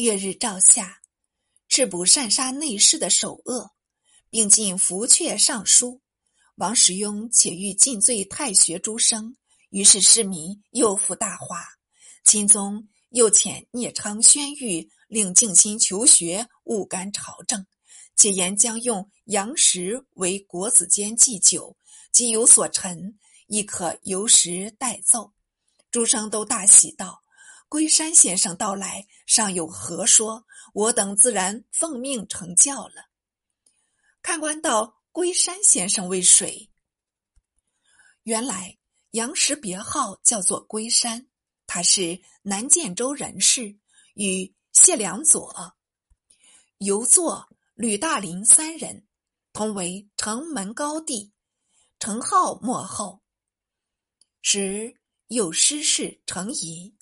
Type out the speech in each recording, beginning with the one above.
月日照下，赤捕擅杀内侍的首恶，并进福阙尚书。王时雍且欲尽罪太学诸生，于是市民又复大哗。钦宗又遣聂昌宣谕，令静心求学，勿干朝政。且言将用杨时为国子监祭酒，即有所陈，亦可由时代奏。诸生都大喜道。龟山先生到来，尚有何说？我等自然奉命成教了。看官道：“龟山先生为谁？”原来杨时别号叫做龟山，他是南建州人士，与谢良佐、游作、吕大林三人同为城门高第，程浩末后，时有师事程颐。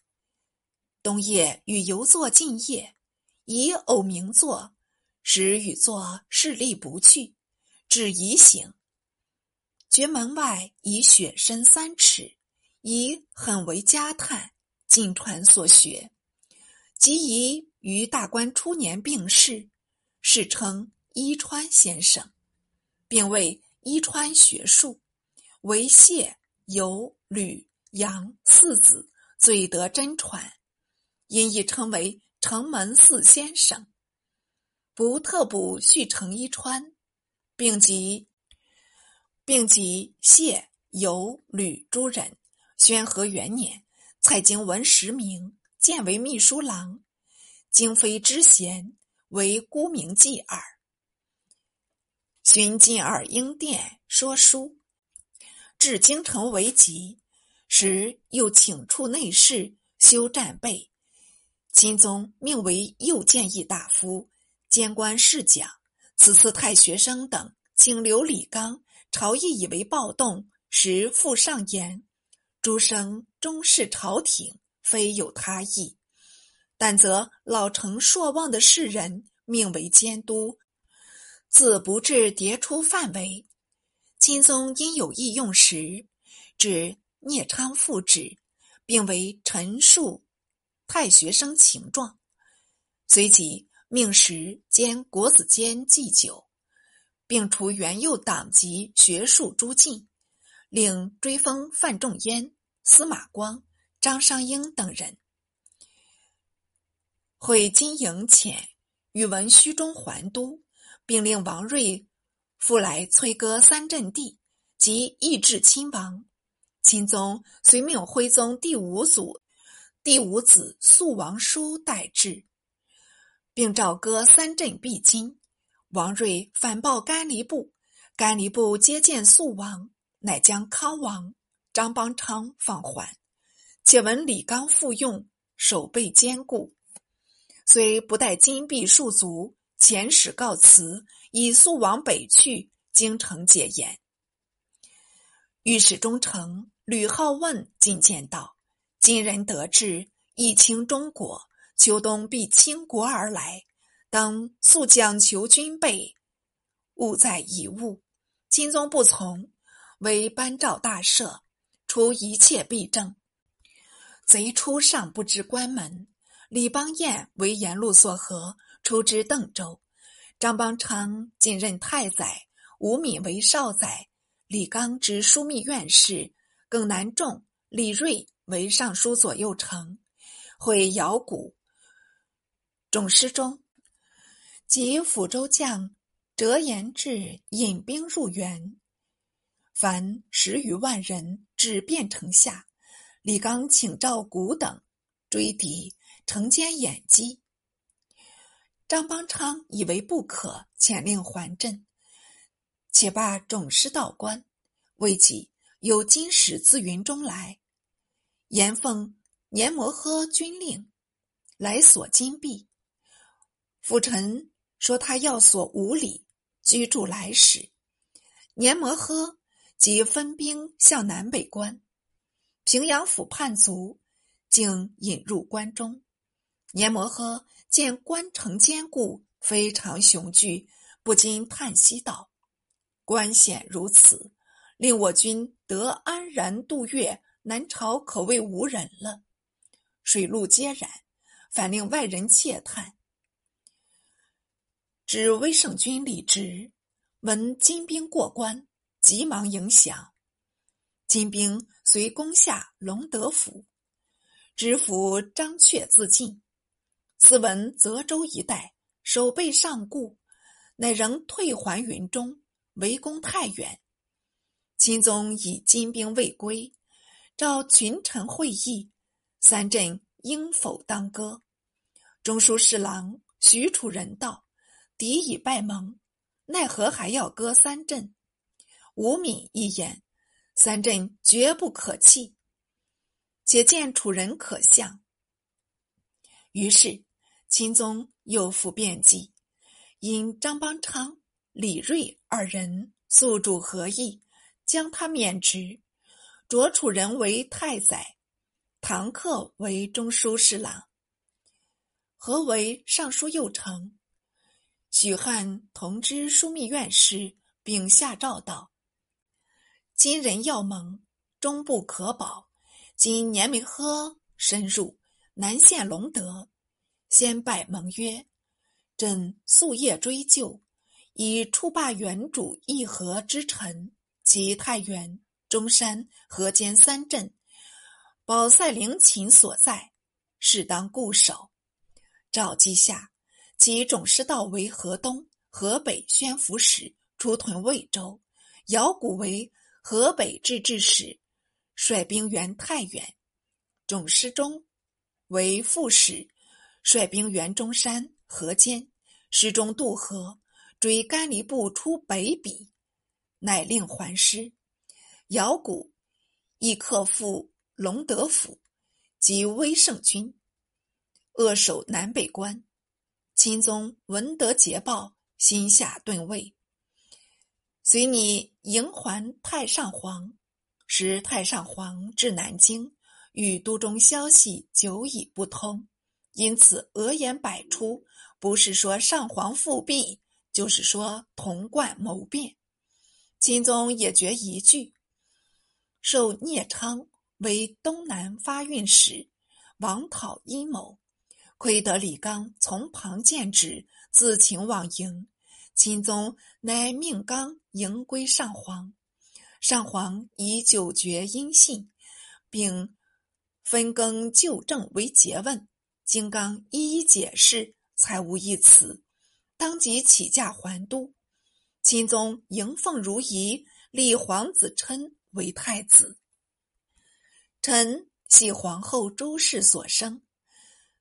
冬夜与游作进夜，以偶名作，时与作势力不去，至宜行。觉门外已雪深三尺，以很为佳叹。尽传所学，即宜于大观初年病逝，世称伊川先生，并为伊川学术，为谢、游、吕、杨四子最得真传。因亦称为城门四先生，不特补续成一川，并及并及谢游吕诸人。宣和元年，蔡京闻实名，建为秘书郎。京妃知贤，为孤名继耳。寻进耳应殿说书，至京城为急，时又请处内侍修战备。钦宗命为右谏议大夫，监官侍讲。此次太学生等请留李纲，朝议以为暴动，时复上言：诸生终视朝廷，非有他意。但则老成硕望的士人，命为监督，自不至迭出范围。钦宗因有意用时，指聂昌复旨，并为陈述。太学生情状，随即命时兼国子监祭酒，并除原右党籍学术诸禁，令追封范仲淹、司马光、张商英等人。会金营遣宇文虚中还都，并令王睿复来催歌三镇地及义治亲王。钦宗遂命徽宗第五祖。第五子肃王叔代之，并诏割三镇必金。王睿反报甘离部，甘离部接见肃王，乃将康王张邦昌放还。且闻李纲复用，守备坚固，虽不带金币数足，遣使告辞，以肃王北去，京城解严。御史中丞吕浩问进谏道。今人得志，一清中国，秋冬必倾国而来，当速讲求军备，勿在贻误。钦宗不从，为颁诏大赦，除一切弊政。贼初尚不知关门。李邦彦为沿路所合，出之邓州。张邦昌进任太宰，吴敏为少宰。李纲之枢密院事，耿南仲、李瑞。为尚书左右丞，会摇鼓。总师中，及抚州将折颜志引兵入援，凡十余万人至汴城下。李纲请赵古等追敌，城间掩击。张邦昌以为不可，遣令还镇。且罢总师道官，未几，有金使自云中来。严奉年摩诃军令，来索金币。辅臣说他要索五里，居住来使。年摩诃即分兵向南北关。平阳府叛卒，竟引入关中。年摩诃见关城坚固，非常雄踞，不禁叹息道：“关险如此，令我军得安然渡越。”南朝可谓无人了，水陆皆然，反令外人窃叹。知威胜军立直，闻金兵过关，急忙迎降。金兵遂攻下隆德府，知府张阙自尽。斯闻泽州一带守备尚固，乃仍退还云中，围攻太原。钦宗以金兵未归，召群臣会议，三镇应否当割？中书侍郎许褚人道：“敌已败蒙，奈何还要割三镇？”吴敏一言：“三镇绝不可弃，且见楚人可相。”于是钦宗又复变计，因张邦昌、李瑞二人宿主合议。将他免职，擢楚人为太宰，唐克为中书侍郎，何为尚书右丞。许汉同知枢密院事，并下诏道：“今人要盟，终不可保。今年明呵深入，南陷隆德，先拜盟约，朕夙夜追究，以出罢原主议和之臣。”及太原、中山、河间三镇，保塞陵寝所在，适当固守。诏记下，其总师道为河东、河北宣抚使，出屯魏州；姚古为河北制置使，率兵援太原。总师中为副使，率兵援中山、河间。师中渡河，追甘离部出北鄙。乃令还师，姚古亦克复隆德府及威胜军，扼守南北关。钦宗闻得捷报，心下顿慰，随你迎还太上皇。时太上皇至南京，与都中消息久已不通，因此讹言百出，不是说上皇复辟，就是说童贯谋变。钦宗也觉疑惧，受聂昌为东南发运使，王讨阴谋。亏得李纲从旁见旨，自请往迎。钦宗乃命纲迎归上皇，上皇以九绝音信，并分更旧政为诘问。经纲一一解释，才无一词。当即起驾还都。钦宗迎奉如仪，立皇子琛为太子。臣系皇后朱氏所生，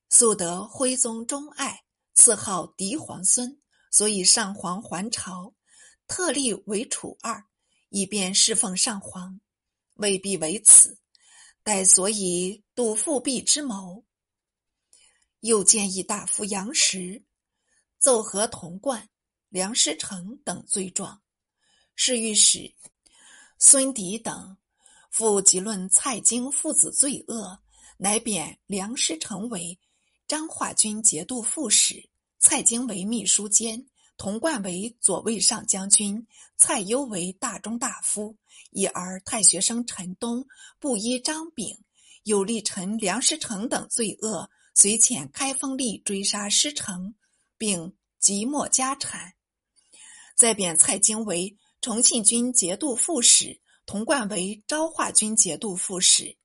素得徽宗钟爱，赐号嫡皇孙，所以上皇还朝，特立为楚二，以便侍奉上皇。未必为此，待所以度复辟之谋。又建议大夫杨时奏和童贯。梁师成等罪状，侍御史孙迪等复即论蔡京父子罪恶，乃贬梁师成为彰化军节度副使，蔡京为秘书监，童贯为左卫上将军，蔡攸为大中大夫。一而太学生陈东布衣张炳，有力陈梁师成等罪恶，遂遣开封吏追杀师成，并即没家产。再贬蔡京为重庆军节度副使，童贯为昭化军节度副使。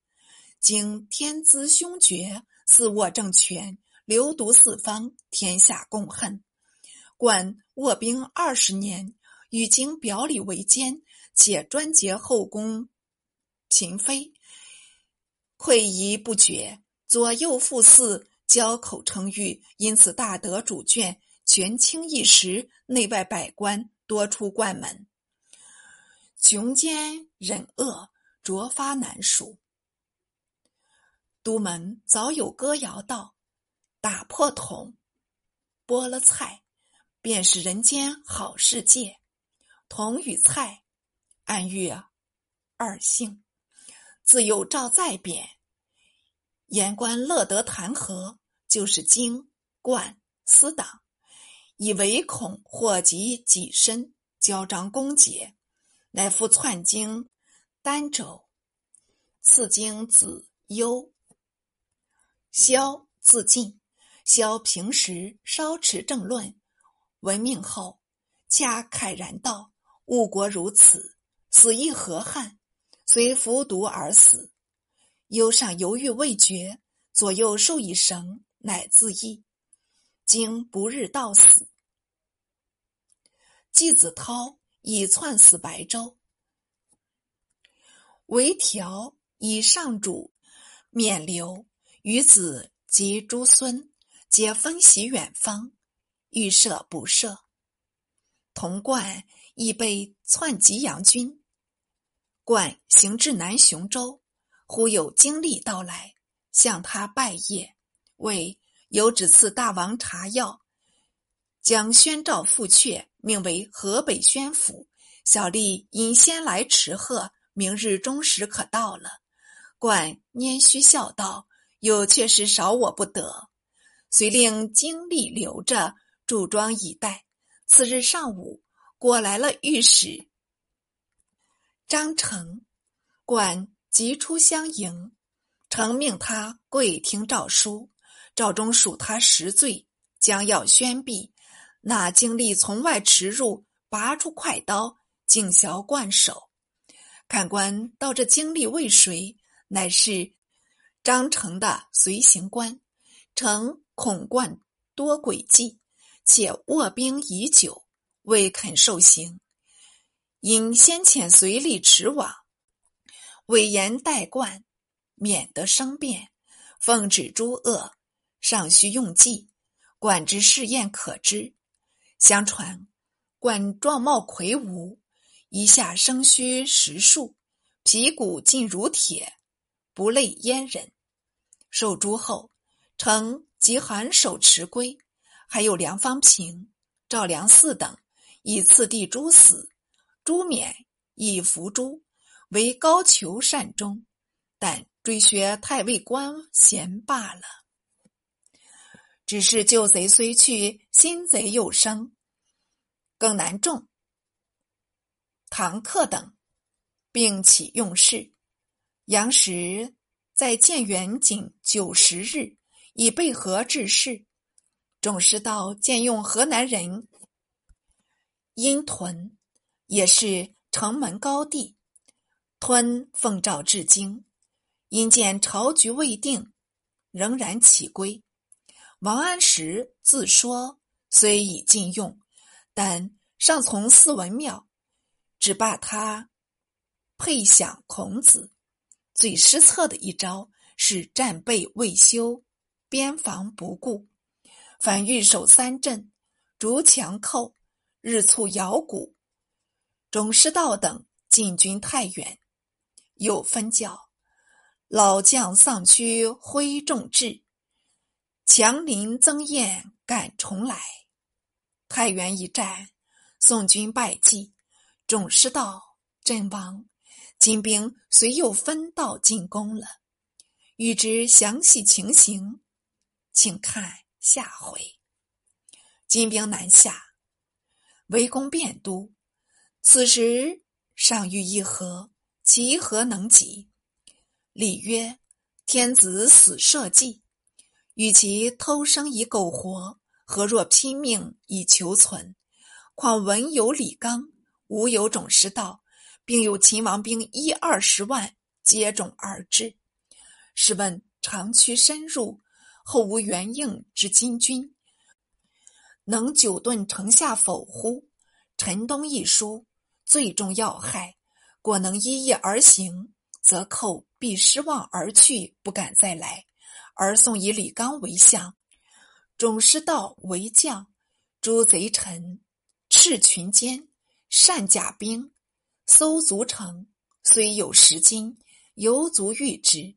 经天资凶绝，肆握政权，流毒四方，天下共恨。贯卧兵二十年，与经表里为奸，且专结后宫嫔妃，愧疑不绝，左右副嗣交口称誉，因此大得主眷。权倾一时，内外百官多出关门，穷奸忍恶，卓发难数。都门早有歌谣道：“打破桶，剥了菜，便是人间好世界。桶与菜，暗喻二姓。自有诏再贬，言官乐得弹劾，就是京冠私党。”以唯恐祸及己身，交章公节，乃复篡经丹州，赐经子幽萧自尽，萧平时稍持政论，闻命后，恰慨然道：“误国如此，死亦何憾？”遂服毒而死。忧上犹豫未决，左右受以绳，乃自缢。经不日到死。季子涛以窜死白州，为条以上主免流，与子及诸孙皆分徙远方，欲赦不赦。童贯亦被窜吉阳军，贯行至南雄州。忽有经历到来，向他拜谒，谓有旨赐大王查药，将宣诏复阙，命为河北宣府。小吏因先来迟贺，明日中时可到了。冠拈须笑道：“又确实少我不得。”遂令经历留着驻庄以待。次日上午，果来了御史张成，冠。即出相迎，承命他跪听诏书。诏中数他十罪，将要宣毕。那经历从外驰入，拔出快刀，径削冠首。看官道这经历为谁？乃是张成的随行官。成恐冠多诡计，且卧兵已久，未肯受刑，因先遣随吏驰往。委言代冠，免得生变。奉旨诸恶，尚需用计。管之试验可知。相传冠状貌魁梧，一下生须十数，皮骨尽如铁，不类阉人。受诸后，成即函首持归。还有梁方平、赵良嗣等，以次第诛死。朱冕以伏诛。为高俅善终，但追学太尉官衔罢了。只是旧贼虽去，新贼又生，更难中。唐克等并起用事。杨时在建元仅九十日，已备和致仕。总师道见用河南人殷屯，也是城门高地。吞奉诏至京，因见朝局未定，仍然起归。王安石自说虽已禁用，但尚从四文庙，只罢他配享孔子。最失策的一招是战备未修，边防不顾，反欲守三镇，逐强寇，日促摇谷。董师道等进军太原。有分教，老将丧躯挥重志，强邻曾燕敢重来。太原一战，宋军败绩，总师道阵亡，金兵遂又分道进攻了。欲知详细情形，请看下回。金兵南下，围攻汴都，此时尚欲议和。其何能及？礼曰：“天子死社稷，与其偷生以苟活，何若拼命以求存？况文有李纲，武有种师道，并有秦王兵一二十万接踵而至。试问长驱深入，后无援应之金军，能久顿城下否乎？”陈东一书，最重要害。果能依义而行，则寇必失望而去，不敢再来。而宋以李纲为相，种师道为将，诸贼臣赤群奸，善甲兵，搜足城，虽有十金，犹足御之。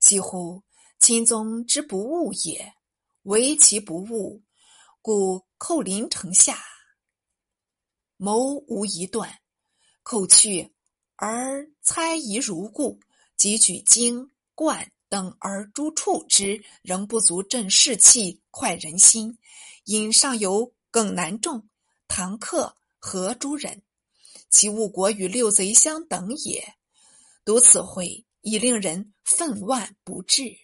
几乎钦宗之不务也，唯其不务，故寇临城下，谋无一断，寇去。而猜疑如故，即举荆冠等而诛处之，仍不足振士气、快人心。因上有耿南仲、唐克、何诸人，其误国与六贼相等也。读此会，已令人愤惋不至。